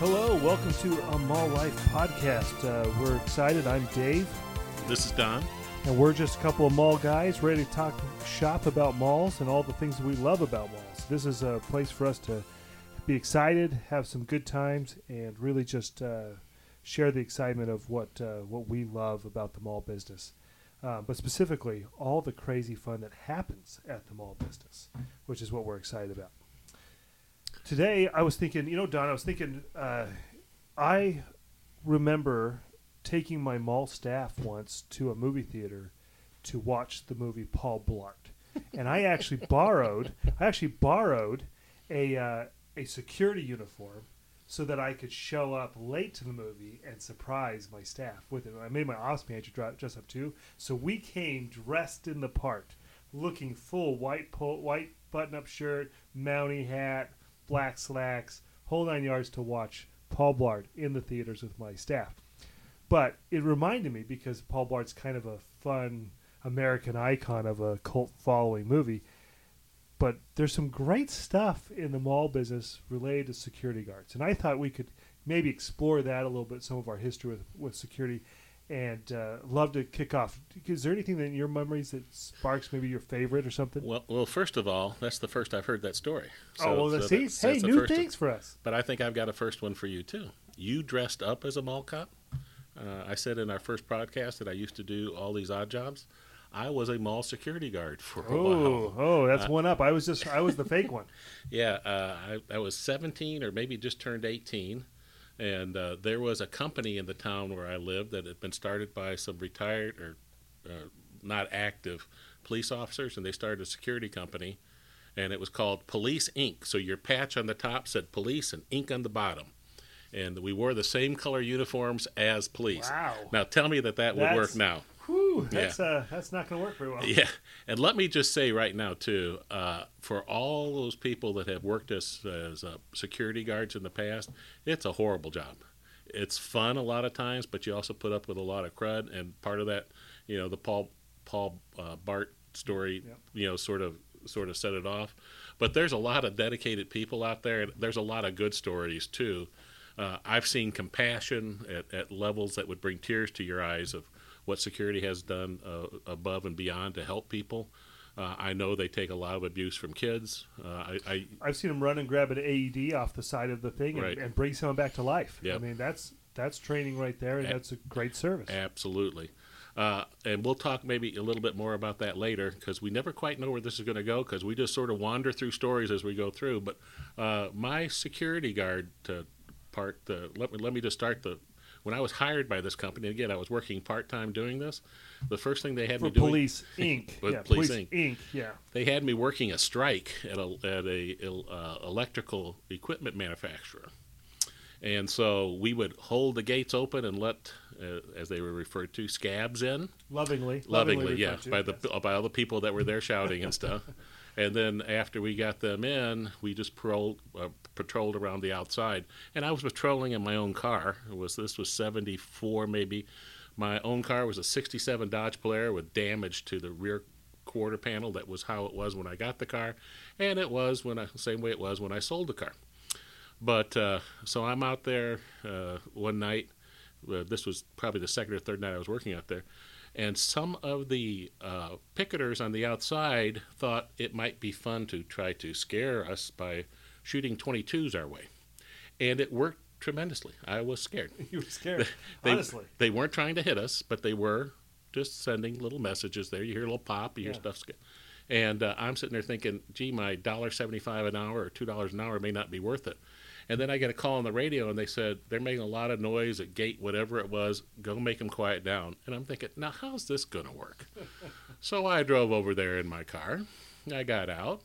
Hello, welcome to a Mall Life podcast. Uh, we're excited. I'm Dave, This is Don. and we're just a couple of mall guys ready to talk shop about malls and all the things that we love about malls. This is a place for us to be excited, have some good times, and really just uh, share the excitement of what uh, what we love about the mall business. Uh, but specifically, all the crazy fun that happens at the mall business, which is what we're excited about. Today, I was thinking, you know, Don, I was thinking, uh, I remember taking my mall staff once to a movie theater to watch the movie Paul Blart, and I actually borrowed, I actually borrowed a uh, a security uniform so that I could show up late to the movie and surprise my staff with it. I made my office manager dress up too, so we came dressed in the part, looking full white po- white button up shirt, mountie hat, black slacks, whole nine yards to watch Paul Blart in the theaters with my staff. But it reminded me because Paul Blart's kind of a fun American icon of a cult following movie. But there's some great stuff in the mall business related to security guards. And I thought we could maybe explore that a little bit, some of our history with, with security. And uh, love to kick off. Is there anything in your memories that sparks maybe your favorite or something? Well, well, first of all, that's the first I've heard that story. oh, well, let's see. that's- Hey, that's new things for us. But I think I've got a first one for you too. You dressed up as a mall cop. Uh, I said in our first podcast that I used to do all these odd jobs. I was a mall security guard for a Oh, while. oh, that's Uh, one up. I was just, I was the fake one. Yeah, uh, I, I was 17 or maybe just turned 18, and uh, there was a company in the town where I lived that had been started by some retired or uh, not active police officers, and they started a security company, and it was called Police Inc. So your patch on the top said police and ink on the bottom. And we wore the same color uniforms as police. Wow. Now tell me that that would That's- work now. That's uh, that's not going to work very well. Yeah, and let me just say right now too, uh, for all those people that have worked as as uh, security guards in the past, it's a horrible job. It's fun a lot of times, but you also put up with a lot of crud, and part of that, you know, the Paul Paul uh, Bart story, Yep. you know, sort of sort of set it off. But there's a lot of dedicated people out there, and there's a lot of good stories too. Uh, I've seen compassion at, at levels that would bring tears to your eyes of what security has done uh, above and beyond to help people. Uh, I know they take a lot of abuse from kids. Uh, I, I I've seen them run and grab an AED off the side of the thing and, Right. and bring someone back to life. I mean, that's that's training right there, and A- that's a great service. absolutely. Uh, and we'll talk maybe a little bit more about that later because we never quite know where this is going to go because we just sort of wander through stories as we go through. But uh, my security guard part, let me let me just start the. When I was hired by this company, again, I was working part time doing this. The first thing they had For me doing, Police Inc. Yeah, Police Police Inc. Inc. Yeah. they had me working a strike at a at a uh, electrical equipment manufacturer, and so we would hold the gates open and let, uh, as they were referred to, scabs in Lovingly, lovingly, yeah, referred to, by the yes. by all the people that were there shouting and stuff. And then after we got them in, we just patrolled, uh, patrolled around the outside. And I was patrolling in my own car. It was this was '74 maybe. My own car was a '67 Dodge Polara with damage to the rear quarter panel. That was how it was when I got the car, and it was when I same way it was when I sold the car. But uh, so I'm out there uh, one night. Uh, this was probably the second or third night I was working out there, and some of the uh, picketers on the outside thought it might be fun to try to scare us by shooting 22s our way, and it worked tremendously. I was scared. You were scared, They, honestly. they weren't trying to hit us, but they were just sending little messages there. You hear a little pop, you hear Yeah. stuff. sca- And uh, I'm sitting there thinking, gee, my dollar seventy-five an hour or two dollars an hour may not be worth it. And then I get a call on the radio, and they said they're making a lot of noise at gate, whatever it was. Go make them quiet down. And I'm thinking, now how's this going to work? so I drove over there in my car. I got out.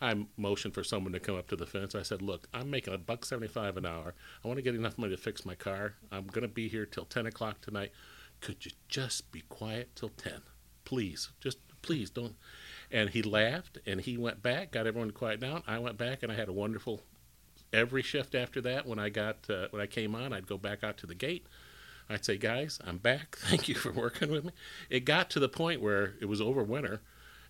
I motioned for someone to come up to the fence. I said, "Look, I'm making a buck seventy-five an hour. I want to get enough money to fix my car. I'm going to be here till ten o'clock tonight. Could you just be quiet till ten, please? Just please don't." And he laughed, and he went back, got everyone to quiet down. I went back, and I had a wonderful. Every shift after that, when I got uh, when I came on, I'd go back out to the gate. I'd say, "Guys, I'm back. Thank you for working with me." It got to the point where it was over winter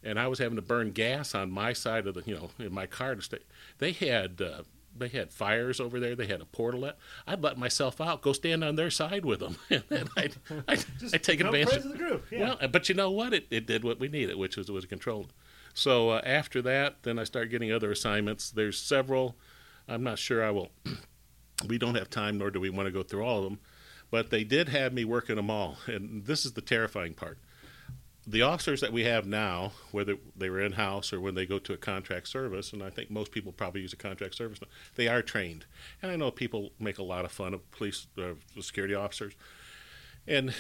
and I was having to burn gas on my side of the, you know, in my car to stay. They had uh, they had fires over there. They had a portalet. I'd let myself out, go stand on their side with them, and then I'd, I'd, Just I'd take advantage. of the group. Yeah. Well, uh, but you know what? It, it did what we needed, which was was controlled. So uh, after that, then I start getting other assignments. There's several. I'm not sure I will. we don't have time, nor do we want to go through all of them. But they did have me work in a mall, and this is the terrifying part. The officers that we have now, whether they were in house or when they go to a contract service, and I think most people probably use a contract service, they are trained. And I know people make a lot of fun of police, uh, security officers, and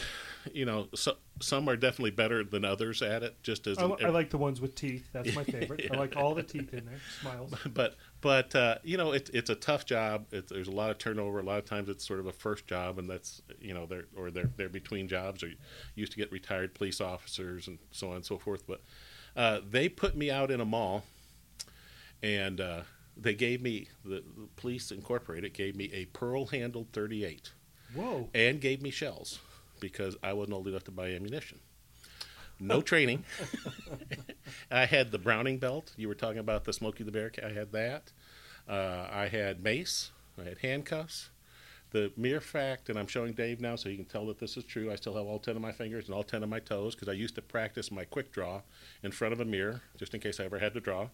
you know, so, some are definitely better than others at it. Just as I, an- I like the ones with teeth. That's my favorite. I like all the teeth in there. Smiles. but but uh, you know it, it's a tough job. It, there's a lot of turnover. A lot of times it's sort of a first job, and that's you know they're or they're they're between jobs or used to get retired police officers and so on and so forth. But uh, they put me out in a mall, and uh, they gave me the, the police incorporated gave me a pearl handled 38 Whoa. and gave me shells because I wasn't old enough to buy ammunition. No training. I had the Browning belt. You were talking about the Smokey the Bear. I had that. Uh, I had mace. I had handcuffs. The mere fact, and I'm showing Dave now so he can tell that this is true. I still have all ten of my fingers and all ten of my toes because I used to practice my quick draw in front of a mirror just in case I ever had to draw.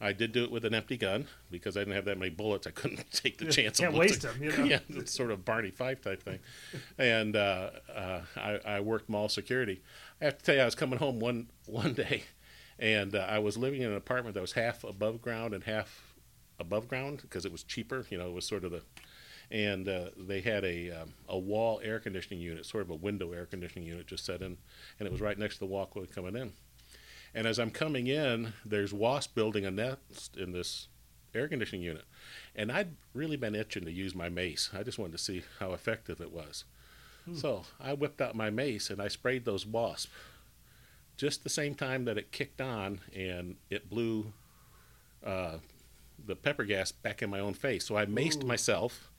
I did do it with an empty gun because I didn't have that many bullets. I couldn't take the chance. can't of waste them, you know? yeah, it's sort of Barney Fife type thing. and uh, uh, I, I worked mall security. I have to tell you, I was coming home one one day, and uh, I was living in an apartment that was half above ground and half above ground because it was cheaper. You know, it was sort of the, and uh, they had a um, a wall air conditioning unit, sort of a window air conditioning unit, just set in, and it was right next to the walkway coming in. And as I'm coming in, there's wasp building a nest in this air conditioning unit, and I'd really been itching to use my mace. I just wanted to see how effective it was. So I whipped out my mace and I sprayed those wasps just the same time that it kicked on and it blew uh, the pepper gas back in my own face. So I maced Ooh. myself.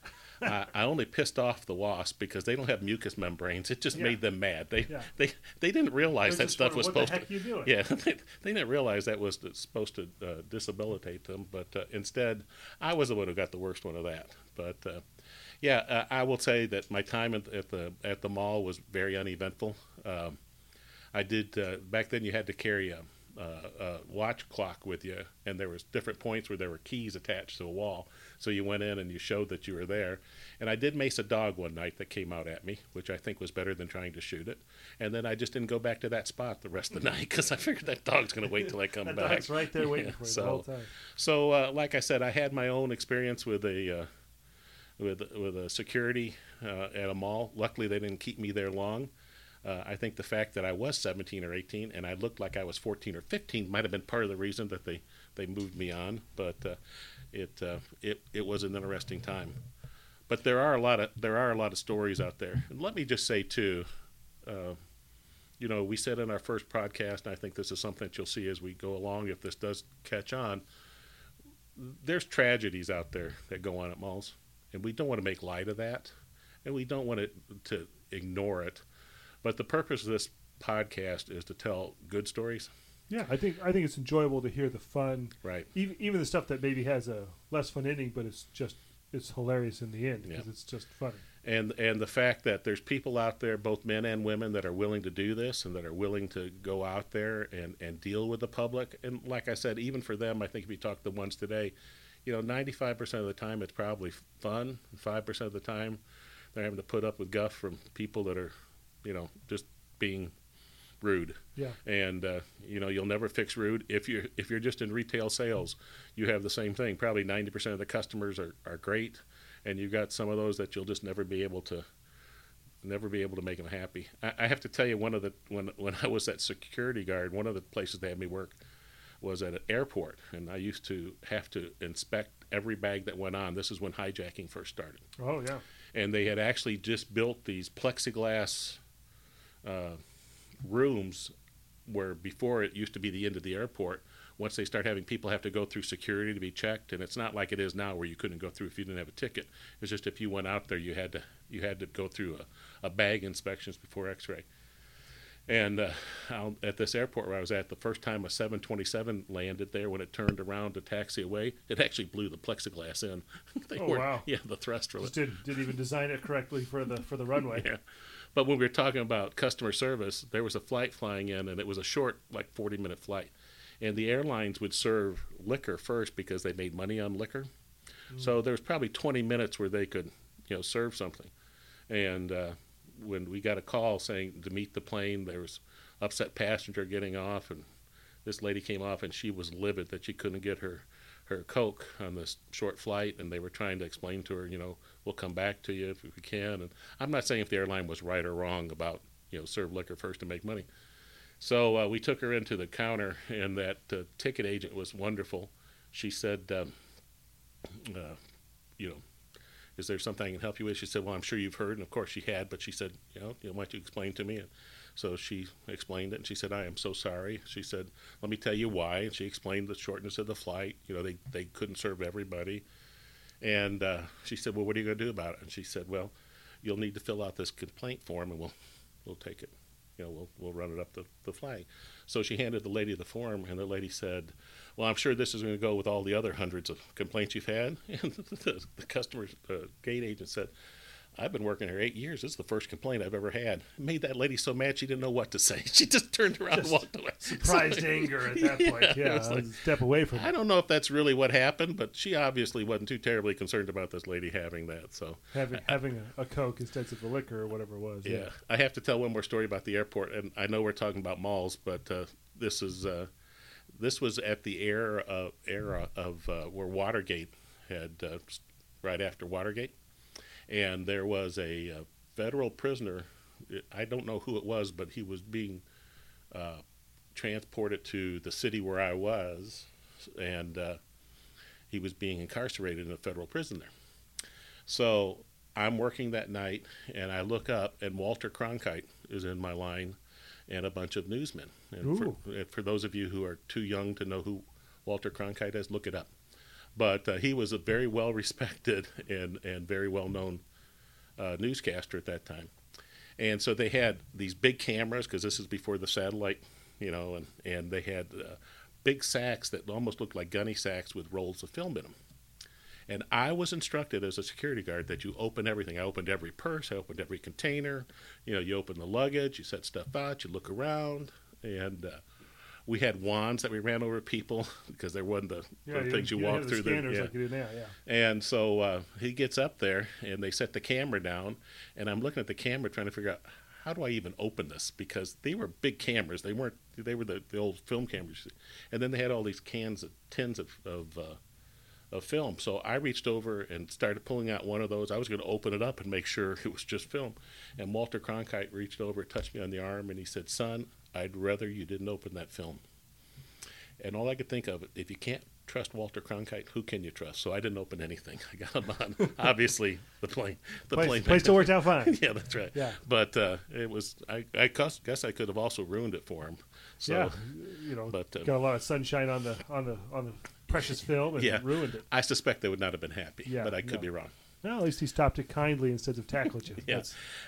I only pissed off the wasp because they don't have mucus membranes. It just Yeah. made them mad. They Yeah. they they didn't realize They're that stuff was supposed to. heck you doing? Yeah, they, they didn't realize that was supposed to uh, disabilitate them, but uh, instead, I was the one who got the worst one of that. But uh, yeah, uh, I will say that my time at, at the at the mall was very uneventful. Um, I did uh, back then. You had to carry a, a, a watch clock with you, and there was different points where there were keys attached to a wall. So you went in and you showed that you were there. And I did mace a dog one night that came out at me, which I think was better than trying to shoot it. And then I just didn't go back to that spot the rest of the night because I figured that dog's going to wait till I come That back. dog's right there waiting Yeah, for you so, the whole time. so, uh, like I said, I had my own experience with a uh, with with a security uh, at a mall. Luckily, they didn't keep me there long. Uh, I think the fact that I was 17 or 18 and I looked like I was 14 or 15 might have been part of the reason that they, they moved me on. But uh, it uh, it it was an interesting time. But there are a lot of there are a lot of stories out there. And let me just say too, uh, you know, we said in our first podcast, and I think this is something that you'll see as we go along if this does catch on. There's tragedies out there that go on at malls, and we don't want to make light of that, and we don't want it to ignore it. But the purpose of this podcast is to tell good stories, Yeah, I think I think it's enjoyable to hear the fun, right? even, even the stuff that maybe has a less fun ending, but it's just it's hilarious in the end because Yeah. it's just funny. and and the fact that there's people out there, both men and women, that are willing to do this and that are willing to go out there and and deal with the public. And like I said, even for them, I think if you talk to the ones today, you know, 95% of the time it's probably fun. Five percent of the time, they're having to put up with guff from people that are, you know, just being rude. Yeah, and uh, you know you'll never fix rude. If you're if you're just in retail sales you have the same thing. Probably 90% of the customers are, are great and you've got some of those that you'll just never be able to never be able to make them happy. I, I have to tell you one of the when when i was that security guard one of the places they had me work was at an airport and i used to have to inspect every bag that went on this is when hijacking first started oh yeah, and they had actually just built these plexiglass uh, rooms where before it used to be the end of the airport. Once they start having people have to go through security to be checked, and it's not like it is now where you couldn't go through if you didn't have a ticket. It's just if you went out there, you had to you had to go through a, a bag inspections before X-ray. And uh, at this airport where I was at, the first time a 727 landed there, when it turned around to taxi away, it actually blew the plexiglass in. they Oh, were- wow. Yeah, the thrust really Just didn't didn't even design it correctly for the for the runway. Yeah. But when we were talking about customer service, there was a flight flying in, and it was a short, like 40 minute flight. And the airlines would serve liquor first because they made money on liquor. So there was probably 20 minutes where they could, you know, serve something. And uh, when we got a call saying to meet the plane, there was upset passenger getting off, and this lady came off, and she was livid that she couldn't get her her coke on this short flight, and they were trying to explain to her, you know, we'll come back to you if we can. And I'm not saying if the airline was right or wrong about, you know, serve liquor first to make money. So uh, we took her into the counter, and that uh, ticket agent was wonderful. She said, um, uh, you know, is there something I can help you with? She said, well, I'm sure you've heard, and of course she had, but she said, you know, you know why don't you explain to me? And so she explained it, and she said, I am so sorry. She said, let me tell you why. And she explained the shortness of the flight. You know, they, they couldn't serve everybody. And uh, she said, well, what are you going to do about it? And she said, well, you'll need to fill out this complaint form, and we'll, we'll take it. You know, we'll, we'll run it up the, the flag. So she handed the lady the form, and the lady said, well, I'm sure this is going to go with all the other hundreds of complaints you've had. And the, the customer uh, gate agent said, I've been working here eight years. This is the first complaint I've ever had. It made that lady so mad she didn't know what to say. She just turned around Just and walked away. Surprised So- anger at that point. Yeah, like- step away from I it. don't know if that's really what happened, but she obviously wasn't too terribly concerned about this lady having that. So having having a, a coke instead of a liquor or whatever it was. yeah. I have to tell one more story about the airport, and I know we're talking about malls, but uh, this is uh, this was at the era of, era of uh, where Watergate had uh, right after Watergate, and there was a uh, federal prisoner. I don't know who it was, but he was being uh, transported to the city where I was, and uh, he was being incarcerated in a federal prison there. So I'm working that night, and I look up, and Walter Cronkite is in my line, and a bunch of newsmen. And for, and for those of you who are too young to know who Walter Cronkite is, look it up. But uh, he was a very well respected and, and very well known uh, newscaster at that time. And so they had these big cameras because this is before the satellite, you know, and, and they had uh, big sacks that almost looked like gunny sacks with rolls of film in them. And I was instructed as a security guard that you open everything. I opened every purse, I opened every container. You know, you open the luggage, you set stuff out, you look around, and uh, we had wands that we ran over people because there wasn't the, Yeah, the things you, didn't walk through. the the- scanners yeah. like you do now. Yeah. And so uh, he gets up there, and they set the camera down, and I'm looking at the camera trying to figure out how do I even open this because they were big cameras. They weren't. They were the, the old film cameras, and then they had all these cans of tins of of, uh, of film. So I reached over and started pulling out one of those. I was going to open it up and make sure it was just film. And Walter Cronkite reached over, touched me on the arm, and he said, "Son, I'd rather you didn't open that film." And all I could think of, if you can't trust Walter Cronkite, who can you trust? So I didn't open anything. I got him on, obviously, the plane. The Place, plane place still worked out fine. yeah, that's right. Yeah. But uh, it was, I, I guess, guess I could have also ruined it for him. So, yeah, you know, but, uh, got a lot of sunshine on the on the on the precious film and Yeah. ruined it. I suspect they would not have been happy, Yeah, but I could no. be wrong. Well, at least he stopped it kindly instead of tackled you. Yeah.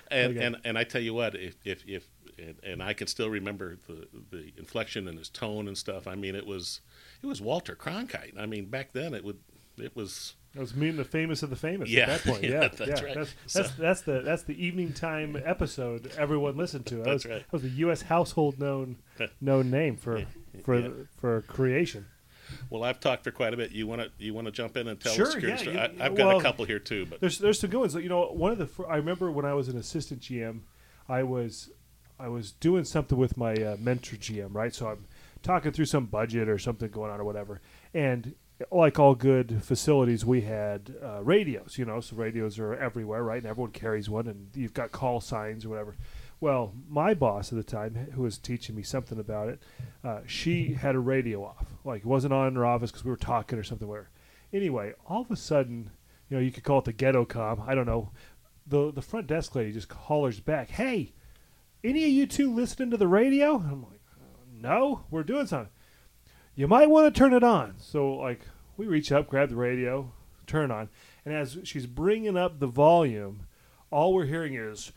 And, and and I tell you what, if if, if and, and I can still remember the the inflection and his tone and stuff. I mean, it was it was Walter Cronkite. I mean, back then it would it was That was meeting the famous of the famous Yeah, at that point. yeah, Yeah, that's yeah. right. That's, So- that's, that's the that's the evening time episode everyone listened to. That That's was, right. That was the U.S. household known known name for Yeah, for for creation. well. I've talked for quite a bit. You want to you want to jump in and tell Sure, us security yeah, story? you- I, I've got well, a couple here too, but There's there's some good ones. You know, one of the I remember when I was an assistant GM, I was I was doing something with my uh, mentor GM, right? So I'm talking through some budget or something going on or whatever, and like all good facilities, we had uh, radios. You know, so radios are everywhere, right? And everyone carries one, and you've got call signs or whatever. Well, my boss at the time, who was teaching me something about it, uh, she had a radio off. Like it wasn't on in her office because we were talking or something. Where, anyway, all of a sudden, you know, you could call it the ghetto com. I don't know. The the front desk lady just hollers back, "Hey, any of you two listening to the radio?" I'm like, "Uh, "No, we're doing something. You might want to turn it on." So like, we reach up, grab the radio, turn it on, and as she's bringing up the volume, all we're hearing is.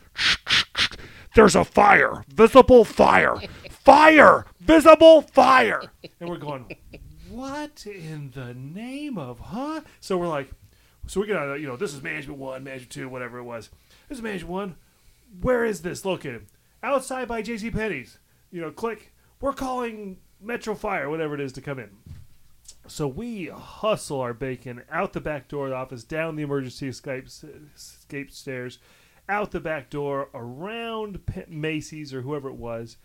there's a fire, visible fire, fire, visible fire. And we're going, what in the name of, huh? So we're like, so we get out, you know, this is management one, management two, whatever it was. This is management one. Where is this located? Outside by JC Penney's. You know, click. We're calling Metro Fire, whatever it is, to come in. So we hustle our bacon out the back door of the office, down the emergency escape, escape stairs, out the back door, around Macy's or whoever it was,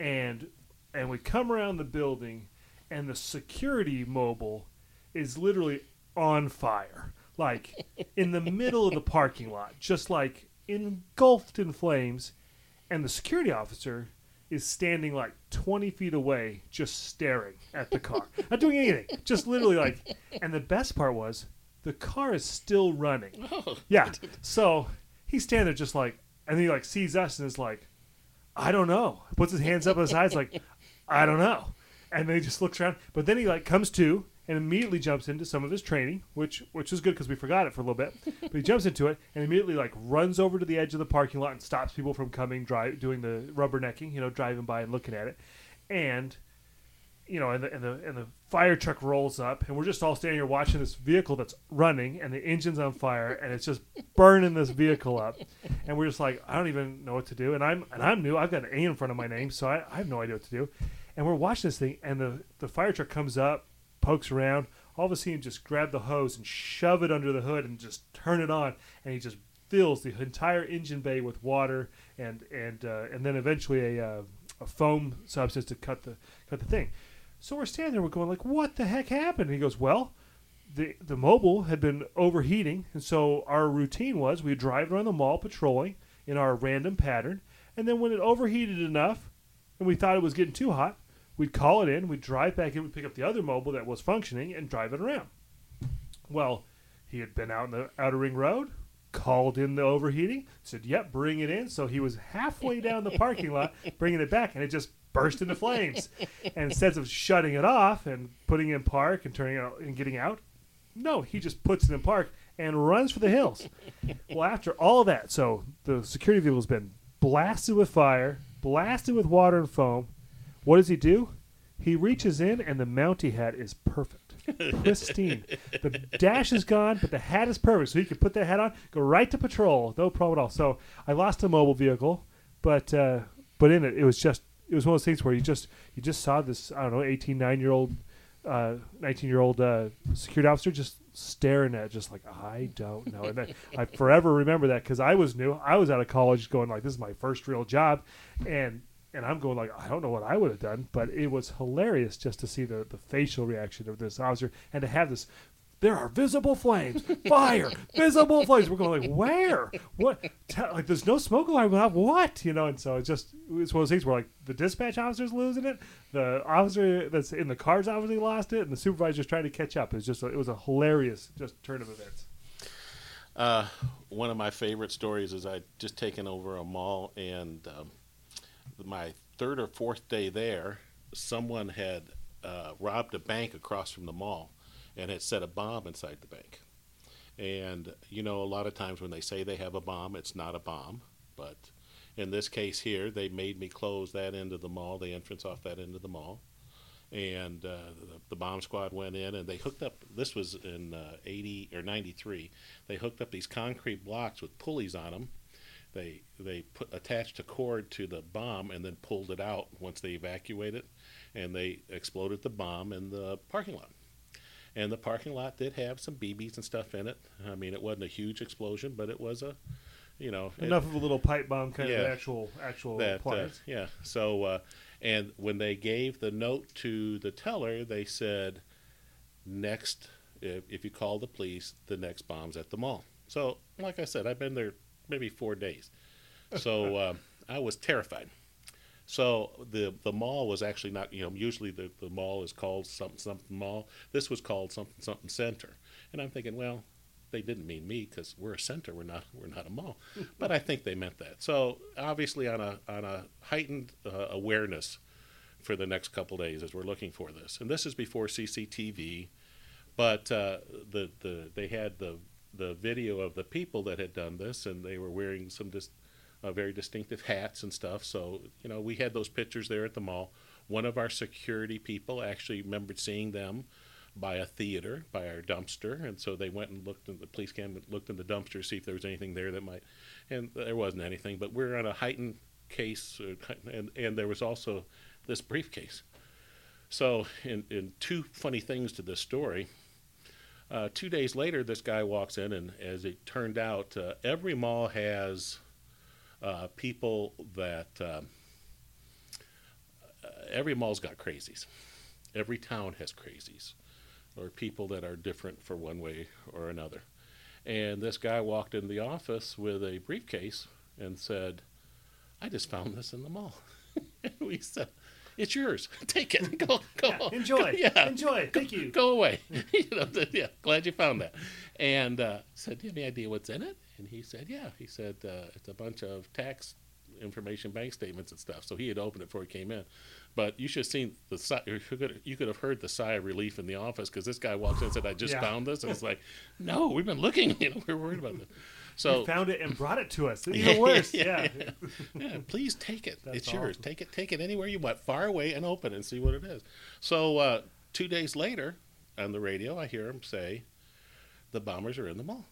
and and we come around the building, and the security mobile is literally on fire, like in the middle of the parking lot, just like engulfed in flames, and the security officer is standing like 20 feet away, just staring at the car, not doing anything, just literally like. And the best part was the car is still running. Oh, Yeah. So he's standing there just like, and then he like sees us and is like, I don't know. Puts his hands up on his eyes like, I don't know. And then he just looks around. But then he like comes to and immediately jumps into some of his training, which which is good because we forgot it for a little bit. But he jumps into it and immediately like runs over to the edge of the parking lot and stops people from coming, drive, doing the rubbernecking, you know, driving by and looking at it. And you know, and the, and the and the fire truck rolls up, and we're just all standing here watching this vehicle that's running, and the engine's on fire, and it's just burning this vehicle up, and we're just like, I don't even know what to do, and I'm and I'm new, I've got an A in front of my name, so I, I have no idea what to do, and we're watching this thing, and the the fire truck comes up, pokes around, all of a sudden just grab the hose and shove it under the hood and just turn it on, and he just fills the entire engine bay with water, and and uh, and then eventually a uh, a foam substance to cut the cut the thing. So we're standing there, we're going like, "What the heck happened?" And he goes, "Well, the the mobile had been overheating, and so our routine was we drive around the mall patrolling in our random pattern, and then when it overheated enough, and we thought it was getting too hot, we'd call it in, we'd drive back in, we'd pick up the other mobile that was functioning, and drive it around." Well, he had been out in the outer ring road, called in the overheating, said, "Yep, bring it in." So he was halfway down the parking lot, bringing it back, and it just burst into flames. and instead of shutting it off and putting it in park and turning out and getting out, no, he just puts it in park and runs for the hills. well, after all that, so the security vehicle's been blasted with fire, blasted with water and foam. What does he do? He reaches in, and the Mountie hat is perfect, pristine. The dash is gone, but the hat is perfect. So he could put that hat on, go right to patrol, no problem at all. So I lost a mobile vehicle, but uh, but in it, it was just it was one of those things where you just you just saw this I don't know 18, 9 year old, uh, nineteen year old uh, security officer just staring at it, just like I don't know. And I forever remember that because I was new. I was out of college, going like this is my first real job, and and I'm going like I don't know what I would have done, but it was hilarious just to see the the facial reaction of this officer and to have this. There are visible flames, fire, visible flames. We're going like where? What? Tell, like there's no smoke alarm going off. What? You know? And so it's just it's one of those things where like the dispatch officer's losing it, the officer that's in the car's obviously lost it, and the supervisor's trying to catch up. It's just a, it was a hilarious just turn of events. Uh, one of my favorite stories is I just taken over a mall, and um, my third or fourth day there, someone had uh, robbed a bank across from the mall, and had set a bomb inside the bank. And you know, a lot of times when they say they have a bomb, it's not a bomb. But in this case here, they made me close that end of the mall, the entrance off that end of the mall and uh, the, the bomb squad went in and they hooked up. This was in uh, 80 or 93. They hooked up these concrete blocks with pulleys on them. They they put attached a cord to the bomb and then pulled it out once they evacuated, and they exploded the bomb in the parking lot. And the parking lot did have some BBs and stuff in it. I mean, it wasn't a huge explosion, but it was a, you know, it- Enough of a little pipe bomb kind of Yeah. actual actual that uh, yeah so uh, and when they gave the note to the teller they said next if, if you call the police the next bomb's at the mall so like i said i've been there maybe four days. So uh, i was terrified. So the the mall was actually not you know usually the, the mall is called something something mall. This was called something something center. And i'm thinking well they didn't mean me because we're a center we're not we're not a mall. But i think they meant that. So obviously on a on a heightened uh, awareness for the next couple days as we're looking for this. And this is before cctv but uh, the the they had the the video of the people that had done this and they were wearing some just uh, very distinctive hats and stuff. So you know, we had those pictures there at the mall. One of our security people actually remembered seeing them by a theater, by our dumpster, and so they went and looked in the police came looked in the dumpster to see if there was anything there that might, and there wasn't anything. But we're on a heightened case, uh, and and there was also this briefcase. So, in, in two funny things to this story, uh, two days later, this guy walks in, and as it turned out, uh, every mall has uh, people that um, uh, every mall's got crazies. Every town has crazies, or people that are different for one way or another. And this guy walked in the office with a briefcase and said, "I just found this in the mall." and we said, it's yours. Take it. Go, go. Yeah, enjoy. Go, yeah. Enjoy. Thank go, you. Go away. you know, yeah. Glad you found that. And uh, said, "Do you have any idea what's in it?" And he said, "Yeah." He said, uh, "It's a bunch of tax information, bank statements, and stuff." So he had opened it before he came in. But you should have seen the sigh. You could, you could have heard the sigh of relief in the office because this guy walks in and said, "I just Yeah. found this," and it's like, "No, we've been looking. You know, we're worried about this." So found it and brought it to us. Even worse. Yeah, yeah. yeah, please take it. That's it's yours. Take it. Take it anywhere you want, far away, and open and see what it is. So uh, two days later, on the radio, I hear him say, "The bombers are in the mall.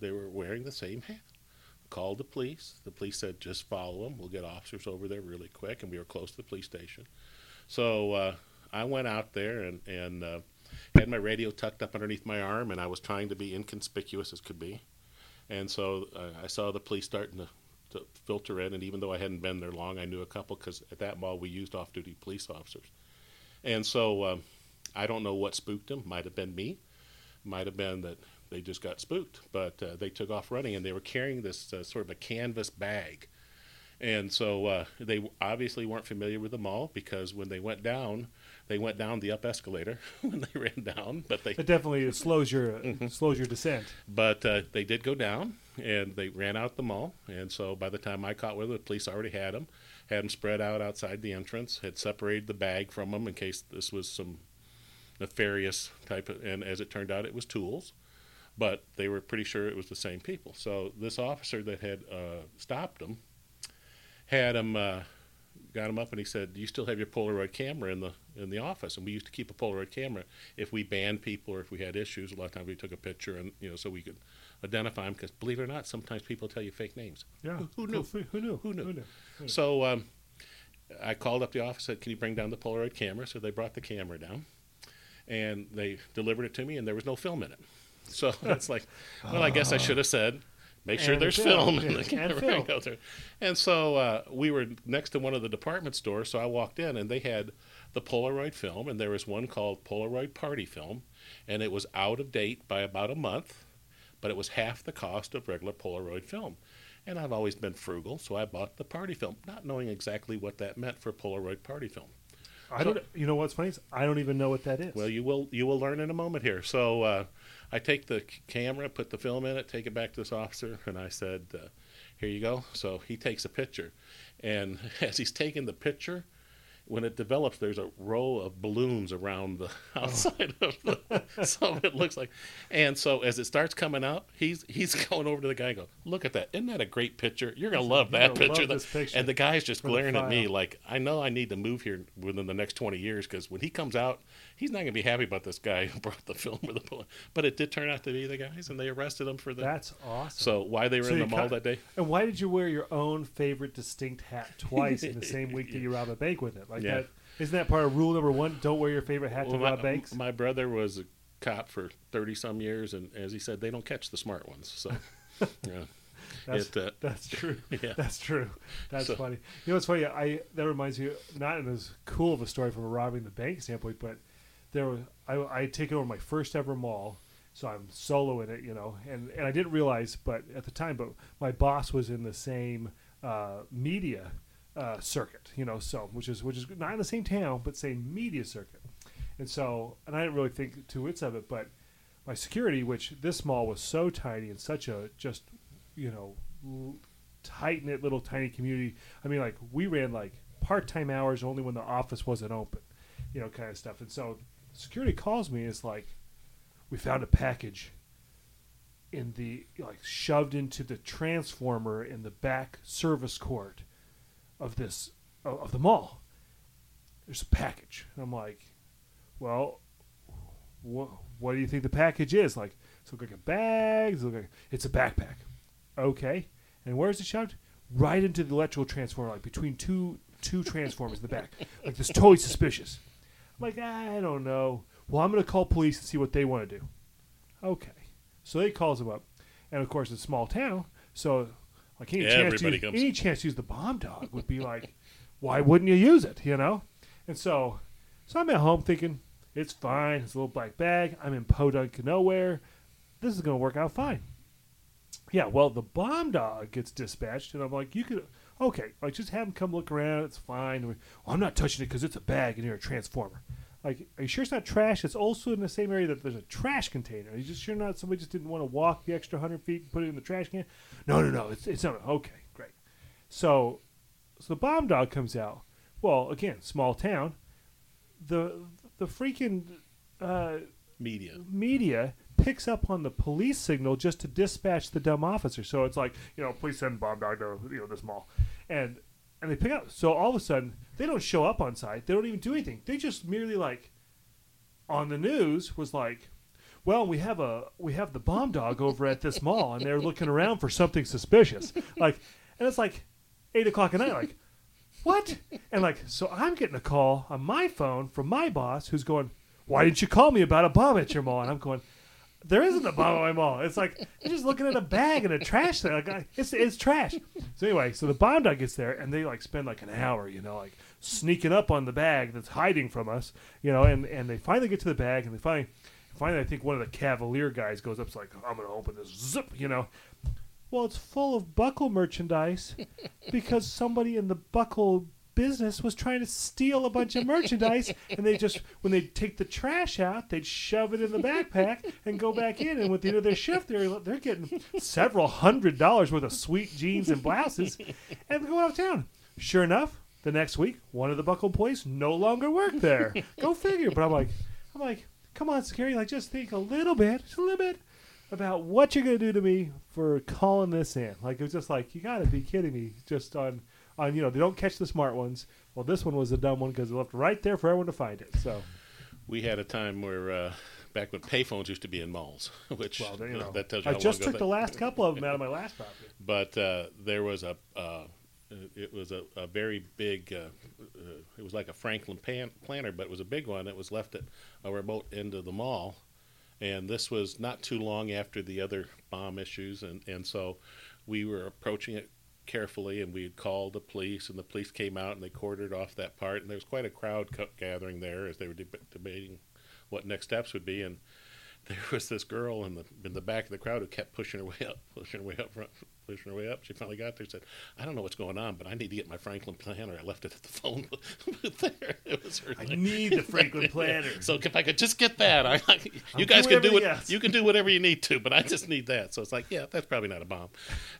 They were wearing the same hat." Called the police. The police said, "Just follow them. We'll get officers over there really quick." And we were close to the police station. So uh, I went out there and and uh, had my radio tucked up underneath my arm, and I was trying to be inconspicuous as could be. And so uh, I saw the police starting to, to filter in, and even though I hadn't been there long, I knew a couple because at that mall we used off-duty police officers. And so um, I don't know what spooked them. Might have been me. Might have been that they just got spooked. But uh, they took off running, and they were carrying this uh, sort of a canvas bag. And so uh, they obviously weren't familiar with the mall because when they went down, they went down the up escalator when they ran down. But they It definitely slows your Mm-hmm. slows your descent. but uh, they did go down, and they ran out the mall. And so by the time I caught with them, the police already had them, had them spread out outside the entrance, had separated the bag from them in case this was some nefarious type of. And as it turned out, it was tools, but they were pretty sure it was the same people. So this officer that had uh, stopped them had him. Uh, Got him up and he said, "Do you still have your Polaroid camera in the in the office?" And we used to keep a Polaroid camera if we banned people or if we had issues. A lot of times we took a picture and you know so we could identify them because believe it or not, sometimes people tell you fake names. Yeah. Who- who knew? Who, who knew? Who knew? Who knew? So um, I called up the office said, "Can you bring down the Polaroid camera?" So they brought the camera down, and they delivered it to me, and there was no film in it. So it's like, well, I guess I should have said. Make sure And there's film. film in the And camera. film. And so uh, we were next to one of the department stores, so I walked in and they had the Polaroid film, and there was one called Polaroid Party Film, and it was out of date by about a month, but it was half the cost of regular Polaroid film. And I've always been frugal, so I bought the party film, not knowing exactly what that meant for Polaroid party film. I don't. You know what's funny? Is I don't even know what that is. Well, you will you will learn in a moment here. So uh, I take the camera, put the film in it, take it back to this officer, and I said, uh, "Here you go." So he takes a picture, and as he's taking the picture, when it develops, there's a row of balloons around the outside of the. So it looks like, and so as it starts coming out, he's he's going over to the guy and go, "Look at that! Isn't that a great picture? You're gonna love You're that gonna picture." love picture And the guy's just glaring at me like, "I know I need to move here within the next 20 years because when he comes out, he's not gonna be happy about this guy who brought the film with the bullet." But it did turn out to be the guys, and they arrested him for the. That's awesome. so why they were So in the mall that day? And why did you wear your own favorite distinct hat twice in the same week that you robbed a bank with it? Like Yeah. that isn't that part of rule number one? Don't wear your favorite hat Well, to rob my, banks. my brother was a cop for 30 some years, and as he said, they don't catch the smart ones. So, yeah. That's, it, uh, that's true. yeah. That's true. That's So- funny. You know what's funny? I that reminds me not in as cool of a story from a robbing the bank standpoint, but there was I I had taken over my first ever mall, so I'm solo in it, you know, and and I didn't realize, but at the time, but my boss was in the same uh, media uh, circuit, you know, so which is which is not in the same town, but same media circuit, and so and I didn't really think two wits of it, but my security, which this mall was so tiny and such a just you know tight knit little tiny community. I mean, like we ran like part time hours only when the office wasn't open, you know, kind of stuff. And so security calls me. It's like, we found a package in the like shoved into the transformer in the back service court of this of the mall. There's a package. And I'm like, well, what what do you think the package is? Like, it's look like a bag? Does it look like it's a backpack? Okay. And where's it shoved? Right into the electrical transformer, like between two two transformers in the back. Like this totally suspicious. I'm like, I don't know. Well, I'm gonna call police and see what they want to do. Okay. So they calls him up, and of course it's a small town, so like any chance to use, comes. any chance to use the bomb dog would be like, why wouldn't you use it? You know. And so, so I'm at home thinking it's fine. It's a little black bag. I'm in Podunk nowhere. This is gonna work out fine. Yeah. Well, the bomb dog gets dispatched, and I'm like, you could. Okay, like just have him come look around. It's fine. Well, I'm not touching it because it's a bag and you're a transformer. Like, are you sure it's not trash? It's also in the same area that there's a trash container. Are you just sure not somebody just didn't want to walk the extra hundred feet and put it in the trash can? No, no, no. It's it's not. Okay, great. So, so the bomb dog comes out. Well, again, small town. The the freaking uh, Media. media picks up on the police signal just to dispatch the dumb officer. So it's like, you know, please send bomb dog to you know this mall, and and they pick up. So all of a sudden, they don't show up on site. They don't even do anything. They just merely like on the news was like, well, we have a we have the bomb dog over at this mall, and they're looking around for something suspicious. Like, and it's like eight o'clock at night. Like, what? And like, so I'm getting a call on my phone from my boss, who's going, "Why didn't you call me about a bomb at your mall?" And I'm going. There isn't a my mall. It's like you're just looking at a bag and a trash thing. Like, it's it's trash. So anyway, so the bomb dog gets there and they like spend like an hour, you know, like sneaking up on the bag that's hiding from us, you know, and and they finally get to the bag and they finally finally I think one of the cavalier guys goes up, like I'm gonna open this zip, you know. Well, it's full of Buckle merchandise because somebody in the Buckle business was trying to steal a bunch of merchandise and they just when they take the trash out they'd shove it in the backpack and go back in and with the end of their shift they're, they're getting several hundred dollars worth of sweet jeans and blouses and they go out of town sure enough the next week one of the Buckle employees no longer worked there go figure but i'm like i'm like come on security like just think a little bit just a little bit about what you're gonna do to me for calling this in. Like it was just like you gotta be kidding me. Just on on you know they don't catch the smart ones. Well, this one was a dumb one because it left right there for everyone to find it. So We had a time where uh, back when payphones used to be in malls, which well, you know, that tells you I just took the that- last couple of them out of my last property. but uh, there was a uh, it was a, a very big uh, uh, it was like a Franklin pan- planner but it was a big one that was left at a remote end of the mall and this was not too long after the other bomb issues and, and so we were approaching it carefully and we had called the police and the police came out and they cordoned off that part and there was quite a crowd co- gathering there as they were deb- debating what next steps would be and there was this girl in the in the back of the crowd who kept pushing her way up, pushing her way up front, pushing her way up. She finally got there and said, "I don't know what's going on, but I need to get my Franklin planner. I left it at the phone booth there. It was her I thing. need the Franklin planner. So if I could just get that, I, I you guys can do what else. you can do whatever you need to, but I just need that. So it's like, yeah, that's probably not a bomb.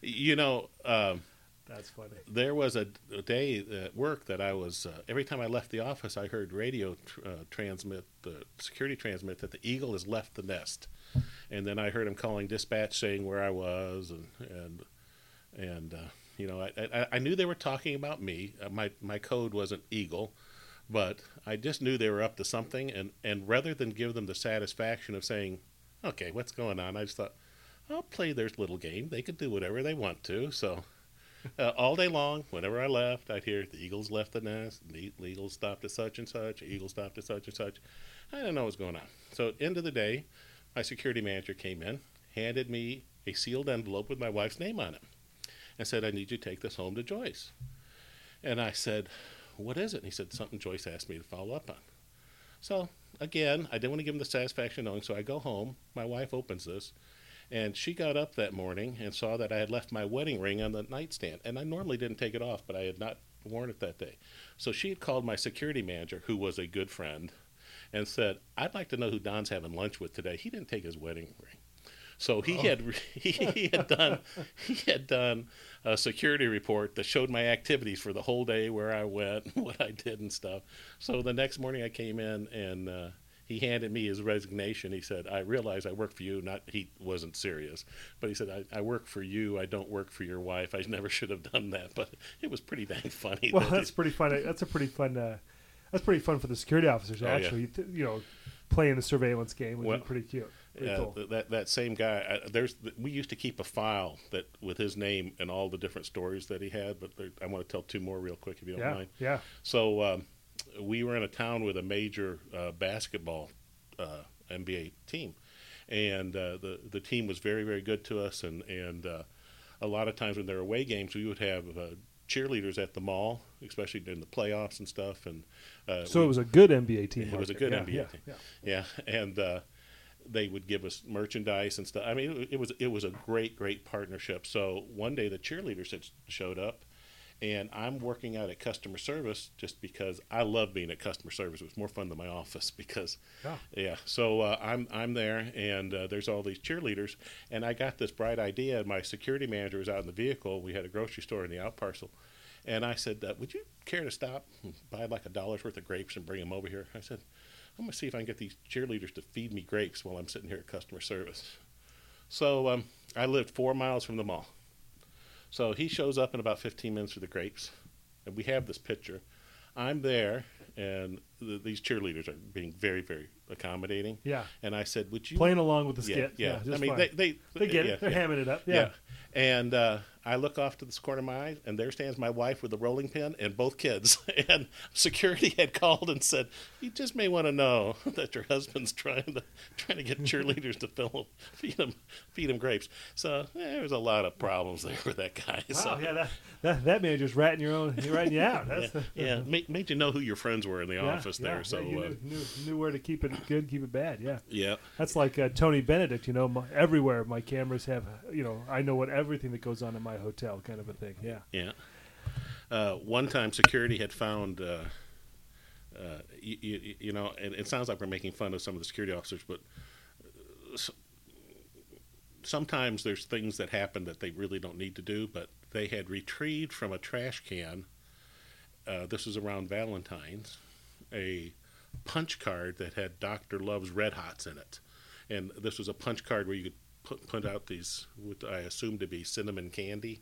You know, um, That's funny. there was a, a day at work that I was uh, every time I left the office, I heard radio tr- uh, transmit the security transmit that the eagle has left the nest, and then I heard him calling dispatch saying where I was and and and uh, you know I, I I knew they were talking about me. Uh, my my code wasn't eagle, but I just knew they were up to something, and and rather than give them the satisfaction of saying, okay, what's going on, I just thought. I'll play their little game. They can do whatever they want to. So, uh, all day long, whenever I left, I'd hear the Eagles left the nest, the Eagles stopped at such and such, Eagles stopped at such and such. I didn't know what was going on. So, at the end of the day, my security manager came in, handed me a sealed envelope with my wife's name on it, and said, I need you to take this home to Joyce. And I said, What is it? And he said, Something Joyce asked me to follow up on. So, again, I didn't want to give him the satisfaction of knowing, so I go home. My wife opens this, and she got up that morning and saw that I had left my wedding ring on the nightstand. And I normally didn't take it off, but I had not worn it that day. So she had called my security manager, who was a good friend, and said, I'd like to know who Don's having lunch with today. He didn't take his wedding ring. So he had he, he had done he had done a security report that showed my activities for the whole day, where I went, what I did, and stuff. So the next morning I came in and uh, he handed me his resignation. He said, "I realize I work for you." Not he wasn't serious, but he said, "I, I work for you. I don't work for your wife. I never should have done that." But it was pretty dang funny. Well, that that's pretty fun. That's a pretty fun. Uh, that's pretty fun for the security officers. Oh. Actually, Th- you know, playing the surveillance game would Well, be pretty cute. Yeah, cool. that that same guy. I, there's we used to keep a file that with his name and all the different stories that he had. But there, I want to tell two more real quick if you don't yeah, mind. yeah. So um, we were in a town with a major uh, basketball uh, NBA team, and uh, the the team was very very good to us. And and uh, a lot of times when there were away games, we would have uh, cheerleaders at the mall, especially during the playoffs and stuff. And uh, So it was a good NBA team. It was a good yeah, NBA yeah, team. Yeah. yeah, and uh, they would give us merchandise and stuff. I mean, it, it was it was a great great partnership. So one day the cheerleaders had showed up, and I'm working out at customer service just because I love being at customer service. It was more fun than my office because Yeah. yeah. So uh, I'm I'm there, and uh, there's all these cheerleaders, and I got this bright idea. My security manager was out in the vehicle. We had a grocery store in the out parcel, and I said, uh, "Would you care to stop and buy like a dollar's worth of grapes and bring them over here?" I said, "I'm gonna see if I can get these cheerleaders to feed me grapes while I'm sitting here at customer service." So um, I lived four miles from the mall. So he shows up in about 15 minutes with the grapes, and we have this picture. I'm there, and th- these cheerleaders are being very, very accommodating. Yeah. And I said, "Would you Playing along with the yeah, skit. Yeah, just I mean, fine. they, they They get yeah, it. They're yeah. hamming it up. Yeah. Yeah. And uh, I look off to this corner of my eye, and there stands my wife with a rolling pin and both kids. And security had called and said, "You just may want to know that your husband's trying to trying to get cheerleaders to fill feed him feed him grapes." So eh, there was a lot of problems there with that guy. Wow, so, yeah, that, that that man just ratting your own, ratting you out. That's yeah, the, yeah, made, made you know who your friends were in the yeah, office yeah, there. So yeah, you uh, knew, knew, knew where to keep it good, keep it bad. Yeah, yeah, that's like uh, Tony Benedict. You know, my, everywhere my cameras have. You know, I know what everything that goes on in my hotel, kind of a thing. Yeah. Yeah. Uh, one time, security had found, uh, uh, you, you, know, and it sounds like we're making fun of some of the security officers, but uh, sometimes there's things that happen that they really don't need to do, but they had retrieved from a trash can, uh, this was around Valentine's, a punch card that had Dr. Love's Red Hots in it. And this was a punch card where you could put, put out these, what I assume to be cinnamon candy,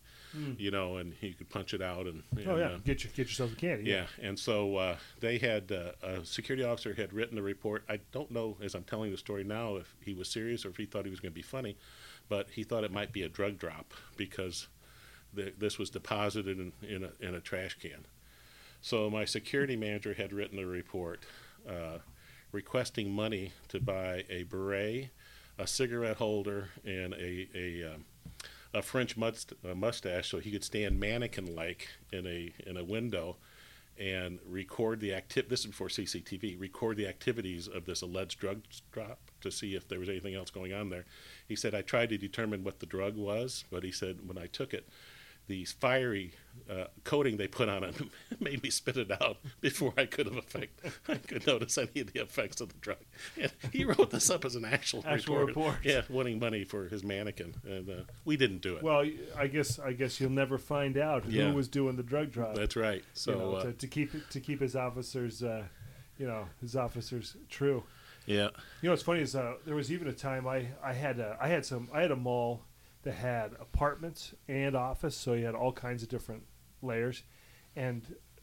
you know, and you could punch it out. And, and Oh yeah, uh, get your get yourself a candy. yeah, and so uh, they had uh, a security officer had written a report. I don't know, as I'm telling the story now, if he was serious or if he thought he was going to be funny, but he thought it might be a drug drop because the, this was deposited in, in, a, in a trash can. So my security manager had written a report uh, requesting money to buy a beret, a cigarette holder, and a a, um, a French must, a mustache so he could stand mannequin like in a in a window and record the acti- This is before CCTV. Record the activities of this alleged drug drop to see if there was anything else going on there. He said I tried to determine what the drug was, but he said when I took it, the fiery uh, coating they put on it made me spit it out before I could have effect I could notice any of the effects of the drug. And he wrote this up as an actual, Actual report. Yeah, winning money for his mannequin, and uh, we didn't do it. Well, I guess I guess you'll never find out Yeah. who was doing the drug drive. That's right. So you know, uh, to, to keep to keep his officers, uh, you know, his officers true. yeah, You know, what's funny is uh, there was even a time I I had a, I had some I had a mall that had apartments and office, so you had all kinds of different layers, and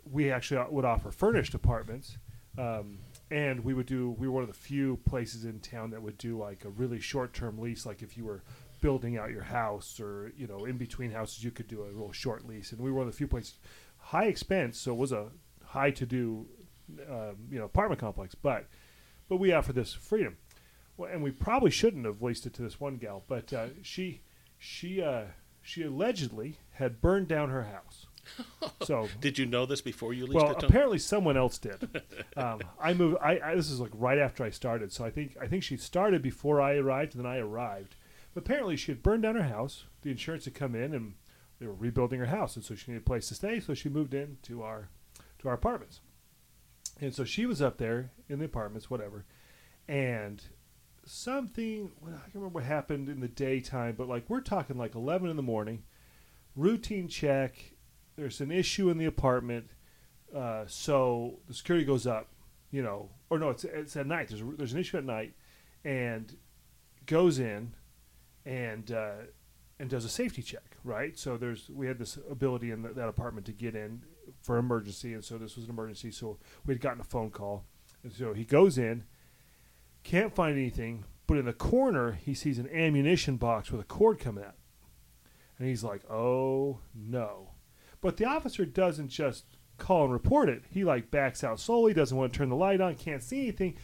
we actually would offer furnished apartments. Um, and we would do. We were one of the few places in town that would do like a really short-term lease. Like if you were building out your house, or you know, in between houses, you could do a real short lease. And we were one of the few places, high expense, so it was a high-to-do, um, you know, apartment complex. But but we offer this freedom. Well, and we probably shouldn't have leased it to this one gal, but uh, she she uh, she allegedly had burned down her house. So did you know this before you leased well, it? Him? apparently someone else did. Um, I moved. I, I this is like right after I started, so I think I think she started before I arrived, and then I arrived. But apparently, she had burned down her house. The insurance had come in, and they were rebuilding her house, and so she needed a place to stay. So she moved in to our to our apartments. And so she was up there in the apartments, whatever, and something well, I can't remember what happened in the daytime, but like we're talking like eleven in the morning, routine check. There's an issue in the apartment, uh, so the security goes up you know, or no, it's it's at night. There's a, there's an issue at night, and goes in, and uh, and does a safety check. Right. So there's we had this ability in the, that apartment to get in for emergency, and so this was an emergency. So we had gotten a phone call, and so he goes in, can't find anything, but in the corner he sees an ammunition box with a cord coming out, and he's like, "Oh no!" But the officer doesn't just call and report it. He like backs out slowly, doesn't want to turn the light on, can't see anything.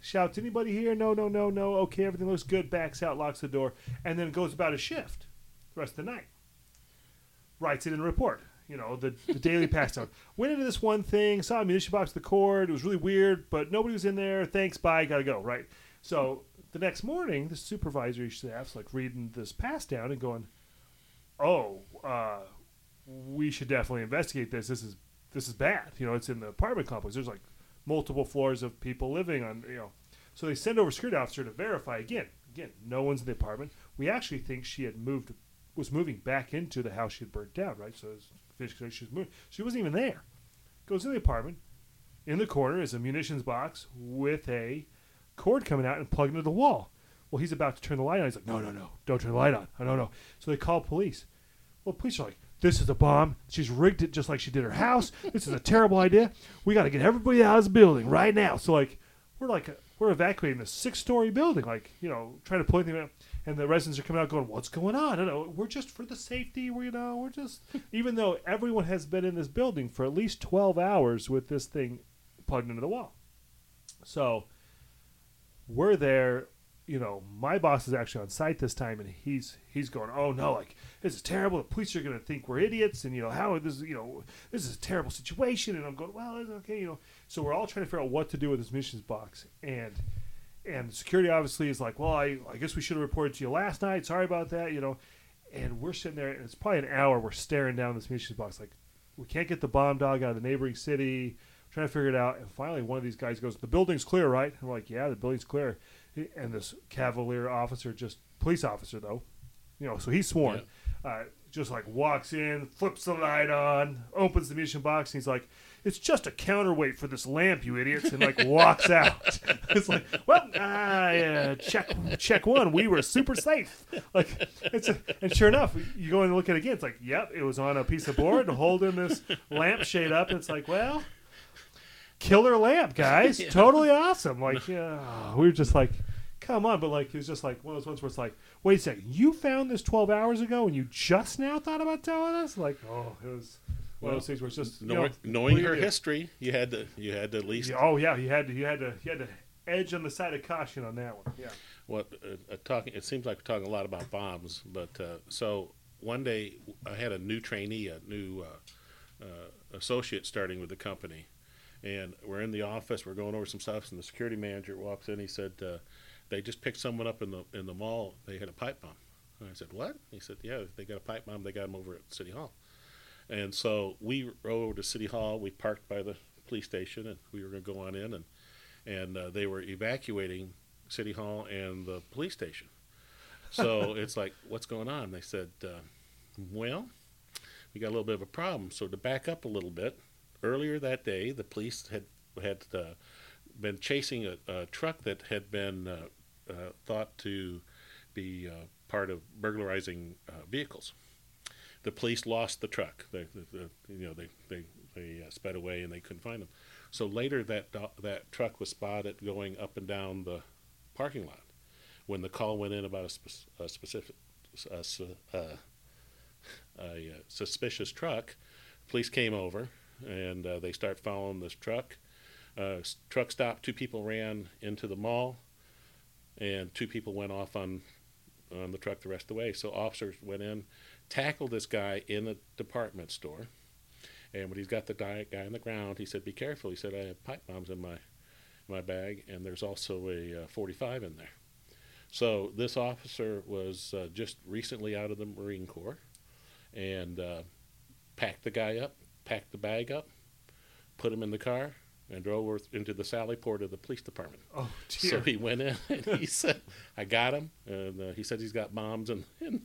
Shouts, anybody here? No, no, no, no. Okay, everything looks good. Backs out, locks the door, and then goes about his shift the rest of the night. Writes it in a report. You know, the, the daily pass down. Went into this one thing, saw a munition box with the cord. It was really weird, but nobody was in there. Thanks, bye, gotta go. Right. So the next morning, the supervisory staff's like reading this pass down and going, "Oh, uh, we should definitely investigate this. This is this is bad. You know, it's in the apartment complex. There's like multiple floors of people living on. You know, so they send over a security officer to verify again. Again, no one's in the apartment. We actually think she had moved, was moving back into the house she had burnt down. Right, so finished. She was moving. She wasn't even there. Goes in the apartment. In the corner is a munitions box with a cord coming out and plugged into the wall. Well, he's about to turn the light on. He's like, no, no, no, don't turn the light on. I don't know. So they call police. Well, police are like, this is a bomb. She's rigged it just like she did her house. This is a terrible idea. We got to get everybody out of this building right now. So like, we're like, we're evacuating a six-story building, like you know, trying to pull anything out. And the residents are coming out, going, "What's going on?" I don't know. We're just for the safety. We, you know, we're just. even though everyone has been in this building for at least twelve hours with this thing plugged into the wall, so we're there you know, my boss is actually on site this time, and he's he's going, oh no, like this is terrible. The police are going to think we're idiots, and you know how this, you know, this is a terrible situation. And I'm going, well, it's okay, you know. So we're all trying to figure out what to do with this missions box, and and security obviously is like, well, I I guess we should have reported to you last night. Sorry about that, you know. And we're sitting there, and it's probably an hour. We're staring down this missions box, like we can't get the bomb dog out of the neighboring city. Trying to figure it out, and finally, one of these guys goes, "The building's clear, right?" And we're like, "Yeah, the building's clear." and this cavalier officer, just police officer though, you know, so he's sworn, yeah. uh, just like walks in, flips the light on, opens the munition box, and he's like, "It's just a counterweight for this lamp, you idiots," and like walks out. it's like, well, uh, check check one, we were super safe. Like, it's a, and sure enough, you go and look at it again. It's like, yep, it was on a piece of board holding this lampshade up. It's like, well killer lamp, guys. yeah. Totally awesome. Like, yeah, we were just like, come on. But like, it was just like one of those ones where it's like, wait a second, you found this 12 hours ago and you just now thought about telling us? Like, oh, it was one well, of those things where it's just know, knowing her history, you had to, you had to at least. Yeah, oh yeah, you had to, you had to, you had to edge on the side of caution on that one. Yeah. Well, uh, uh, talking, it seems like we're talking a lot about bombs, but uh, so one day I had a new trainee, a new uh, uh associate starting with the company, and we're in the office. We're going over some stuff, and the security manager walks in. He said uh, they just picked someone up in the in the mall. They had a pipe bomb. And I said, "What?" He said, "Yeah, they got a pipe bomb. They got him over at City Hall." And so we rode over to City Hall. We parked by the police station, and we were going to go on in, and and uh, they were evacuating City Hall and the police station. So it's like, what's going on? They said, uh, well, we got a little bit of a problem. So to back up a little bit, earlier that day, the police had had uh, been chasing a, a, truck that had been uh, uh, thought to be uh, part of burglarizing uh, vehicles. The police lost the truck. They, the, you know, they they they uh, sped away and they couldn't find them. So later, that that truck was spotted going up and down the parking lot. When the call went in about a, spe- a specific a, a suspicious truck, police came over and uh, they start following this truck. Uh, truck stopped. Two people ran into the mall, and two people went off on on the truck the rest of the way. So officers went in, tackled this guy in a department store, and when he's got the guy, guy on the ground, he said, "Be careful." He said, "I have pipe bombs in my my bag, and there's also a uh, 45 in there." So this officer was uh, just recently out of the Marine Corps, and uh, packed the guy up, packed the bag up, put him in the car, and drove into the Sally Port of the police department. Oh, dear. So he went in and he said, "I got him," and uh, he said he's got bombs and. and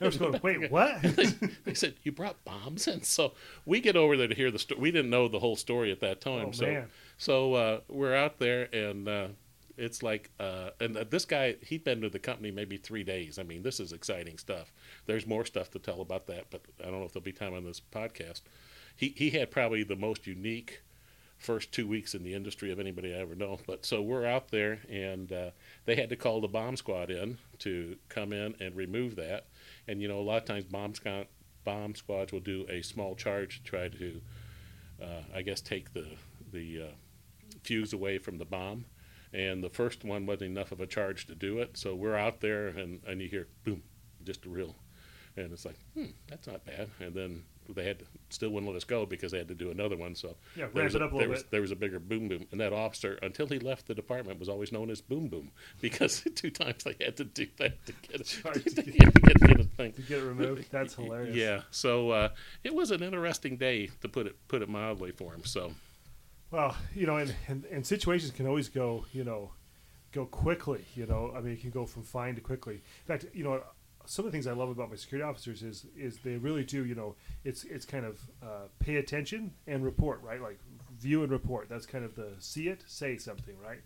I was going, wait, what? they, said you brought bombs, and so we get over there to hear the story. We didn't know the whole story at that time, oh, so man. so uh, we're out there, and uh, it's like, uh, and uh, this guy, he'd been to the company maybe three days. I mean, this is exciting stuff. There's more stuff to tell about that, but I don't know if there'll be time on this podcast. He he had probably the most unique first two weeks in the industry of anybody I ever know. But so we're out there, and uh, they had to call the bomb squad in to come in and remove that. And you know, a lot of times bomb bomb squads will do a small charge to try to, uh, I guess, take the the uh, fuse away from the bomb. And the first one wasn't enough of a charge to do it, so we're out there, and, and you hear boom, just a real, and it's like, hmm, that's not bad. And then they had to still wouldn't let us go because they had to do another one. So Yeah, there was it up a there was, bit. there was a bigger boom boom, and that officer until he left the department was always known as Boom Boom because two times they had to do that to get it to to get, get- to get, get thing. To get it removed, that's hilarious. Yeah, so uh, it was an interesting day to put it put it mildly for him. So Well, you know, and, and, and situations can always go, you know, go quickly. You know, I mean, it can go from fine to quickly. In fact, you know, some of the things I love about my security officers is is they really do. You know, it's it's kind of uh, pay attention and report, right? Like view and report. That's kind of the see it, say something, right?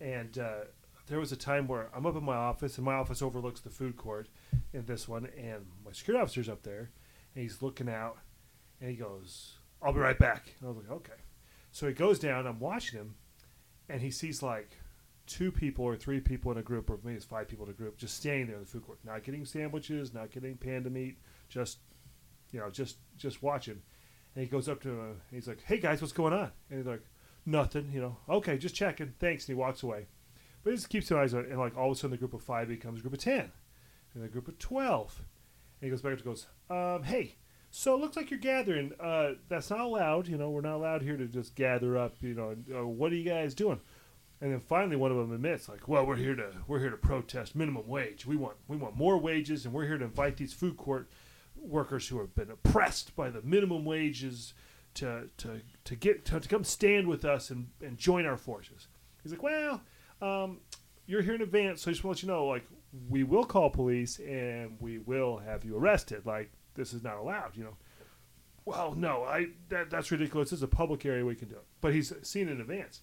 And uh, there was a time where I'm up in my office, and my office overlooks the food court in this one, and my security officer's up there, and he's looking out, and he goes, "I'll be right back." And I was like, "Okay." So he goes down. I'm watching him, and he sees like two people or three people in a group, or maybe it's five people in a group, just standing there in the food court, not getting sandwiches, not getting panda meat, just you know, just just watching. And he goes up to him. And he's like, "Hey guys, what's going on?" And he's like, "Nothing." You know, okay, just checking. Thanks. And he walks away. But he just keeps his eyes on it, and like all of a sudden, the group of five becomes a group of ten, and the group of twelve. And he goes back and goes, um, "Hey, so it looks like you're gathering. Uh, that's not allowed. You know, we're not allowed here to just gather up. You know, uh, what are you guys doing?" And then finally, one of them admits, like, "Well, we're here to we're here to protest minimum wage. We want we want more wages, and we're here to invite these food court workers who have been oppressed by the minimum wages to to to get to, to come stand with us and and join our forces." He's like, "Well, um, you're here in advance, so I just want to let you know, like, we will call police and we will have you arrested. Like, this is not allowed, you know." Well, no, I that that's ridiculous. This is a public area. We can do it, but he's seen in advance.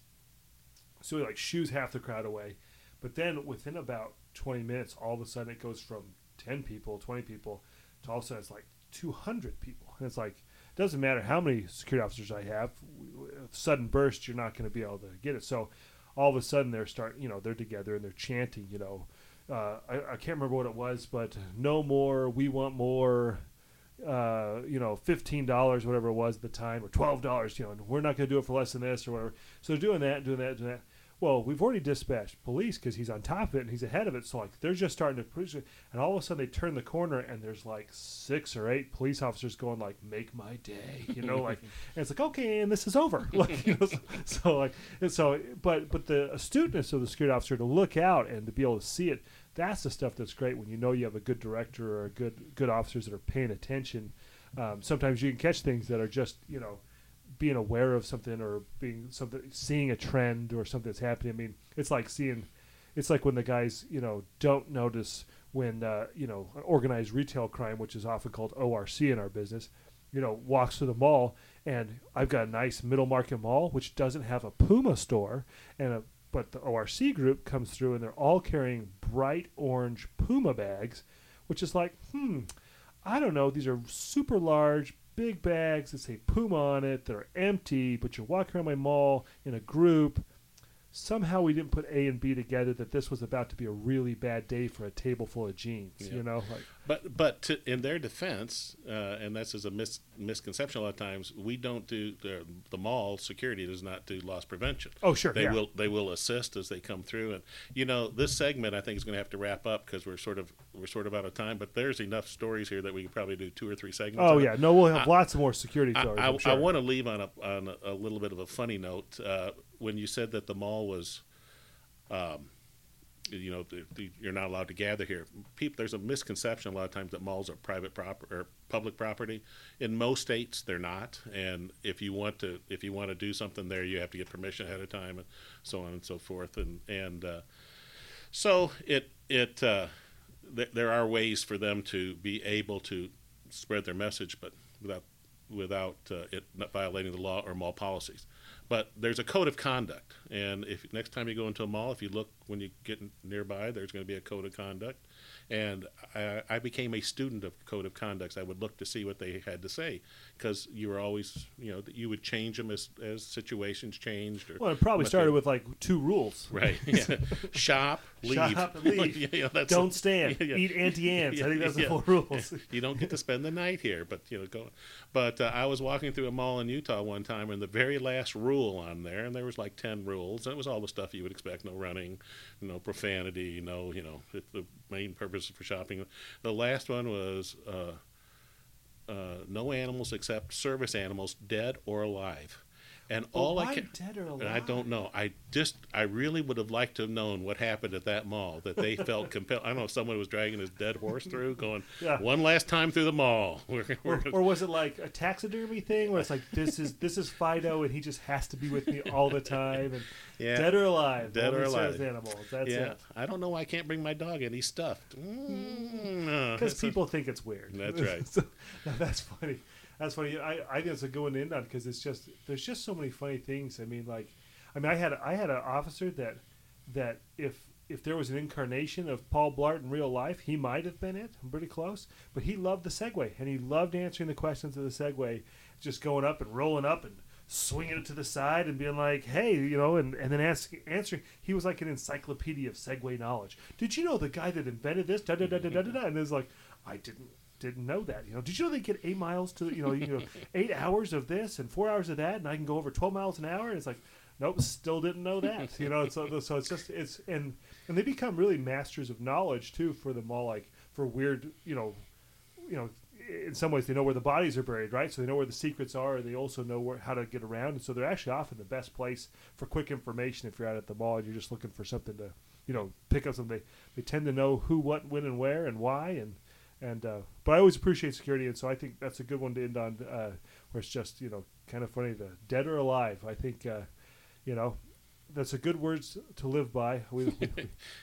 So he like shoos half the crowd away, but then within about twenty minutes, all of a sudden it goes from ten people, twenty people, to all of a sudden it's like two hundred people, and it's like it doesn't matter how many security officers I have, sudden burst, you're not going to be able to get it. So all of a sudden they're start, you know, they're together and they're chanting, you know, uh, I, I can't remember what it was, but no more, we want more. Uh, you know, fifteen dollars, whatever it was at the time, or twelve dollars. You know, and we're not going to do it for less than this, or whatever. So they're doing that, doing that, doing that. Well, we've already dispatched police because he's on top of it and he's ahead of it. So like they're just starting to push it, and all of a sudden they turn the corner and there's like six or eight police officers going like, "Make my day," you know, like, and it's like, okay, and this is over. Like, you know, so, so like, and so, but but the astuteness of the security officer to look out and to be able to see it, that's the stuff that's great when you know you have a good director or a good good officers that are paying attention. Um, sometimes you can catch things that are just you know being aware of something or being something seeing a trend or something that's happening. I mean, it's like seeing it's like when the guys, you know, don't notice when uh, you know, an organized retail crime, which is often called ORC in our business, you know, walks through the mall and I've got a nice middle market mall which doesn't have a Puma store and a but the ORC group comes through and they're all carrying bright orange Puma bags, which is like, hmm, I don't know, these are super large, big bags that say Puma on it that are empty, but you're walking around my mall in a group. Somehow we didn't put A and B together that this was about to be a really bad day for a table full of jeans. Yeah. You know, like But but to, in their defense, uh, and this is a mis- misconception a lot of times, we don't do the, the mall security does not do loss prevention. oh sure, They yeah. will they will assist as they come through, and you know this segment I think is going to have to wrap up because we're sort of we're sort of out of time. But there's enough stories here that we could probably do two or three segments. Oh on yeah, no, we'll have I- lots more security I, stories. I, I'm sure. want to leave on a on a, a little bit of a funny note. Uh, when you said that the mall was, um, you know, the, the, you're not allowed to gather here. People, there's a misconception a lot of times that malls are private property or public property. In most states, they're not. And if you want to, if you want to do something there, you have to get permission ahead of time, and so on and so forth. And and uh, so it it uh, th- there are ways for them to be able to spread their message, but without without uh, it violating the law or mall policies. But there's a code of conduct, and if next time you go into a mall, if you look when you get nearby, there's going to be a code of conduct. And I, I became a student of code of conducts. I would look to see what they had to say because you were always, you know, you would change them as, as situations changed. Or Well, it probably started they- with like two rules. right. Yeah. Shop, leave. Shop and leave. Yeah, yeah, that's Don't stand. yeah, yeah. Eat Auntie Anne's. I think that's the four rules. you don't get to spend the night here, but you know, go. But uh, I was walking through a mall in Utah one time, and the very last rule on there, and there was like ten rules, and it was all the stuff you would expect: no running, no profanity, no, you know, the main purpose for shopping. The last one was uh, uh, no animals except service animals, dead or alive. And all why I can, dead or and I don't know. I just, I really would have liked to have known what happened at that mall. That they felt compelled. I don't know if someone was dragging his dead horse through, going Yeah. one last time through the mall. We're, Or, we're, or was it like a taxidermy thing where it's like this is this is Fido and he just has to be with me all the time and Yeah. dead or alive, Dead or alive. animals. That's yeah, it. I don't know why I can't bring my dog in. He's stuffed. Mm, Because it's a- people think it's weird. That's right. So, no, that's funny. That's funny. I, I think it's a good one to end on because it's just there's just so many funny things. I mean, like, I mean, I had I had an officer that that if if there was an incarnation of Paul Blart in real life, he might have been it. I'm pretty close, but he loved the Segway and he loved answering the questions of the Segway, just going up and rolling up and swinging it to the side and being like, "Hey, you know," and, and then ask, answering. He was like an encyclopedia of Segway knowledge. Did you know the guy that invented this? Da da da da da da. And it's like, I didn't didn't know that. You know, did you know they get eight miles to you know you know eight hours of this and four hours of that, and I can go over twelve miles an hour? And it's like, nope, still didn't know that. You know, so uh, so it's just it's and and they become really masters of knowledge too for them all like for weird you know you know in some ways they know where the bodies are buried right so they know where the secrets are and they also know where, how to get around and so they're actually often the best place for quick information if you're out at the mall and you're just looking for something to you know pick up something they, they tend to know who what when and where and why and and uh, but I always appreciate security and so I think that's a good one to end on uh, where it's just you know kind of funny the dead or alive I think uh, you know that's a good words to live by. We, we,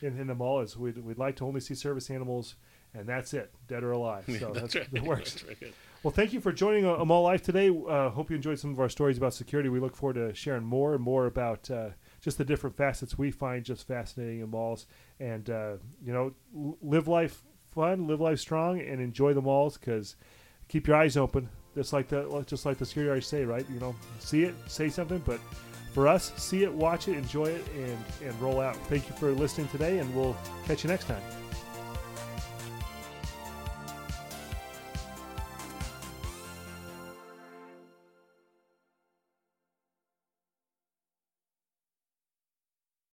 in, in the mall is we'd, we'd like to only see service animals, and that's it, dead or alive. So that's, right. that works. That's right. Well, thank you for joining a, a Mall Life today. Uh, hope you enjoyed some of our stories about security. We look forward to sharing more and more about uh, just the different facets we find just fascinating in malls. And uh, you know, live life fun, live life strong, and enjoy the malls because keep your eyes open. Just like the just like the security guards say, right? You know, see it, say something, but for us, see it, watch it, enjoy it, and and roll out. Thank you for listening today, and we'll catch you next time.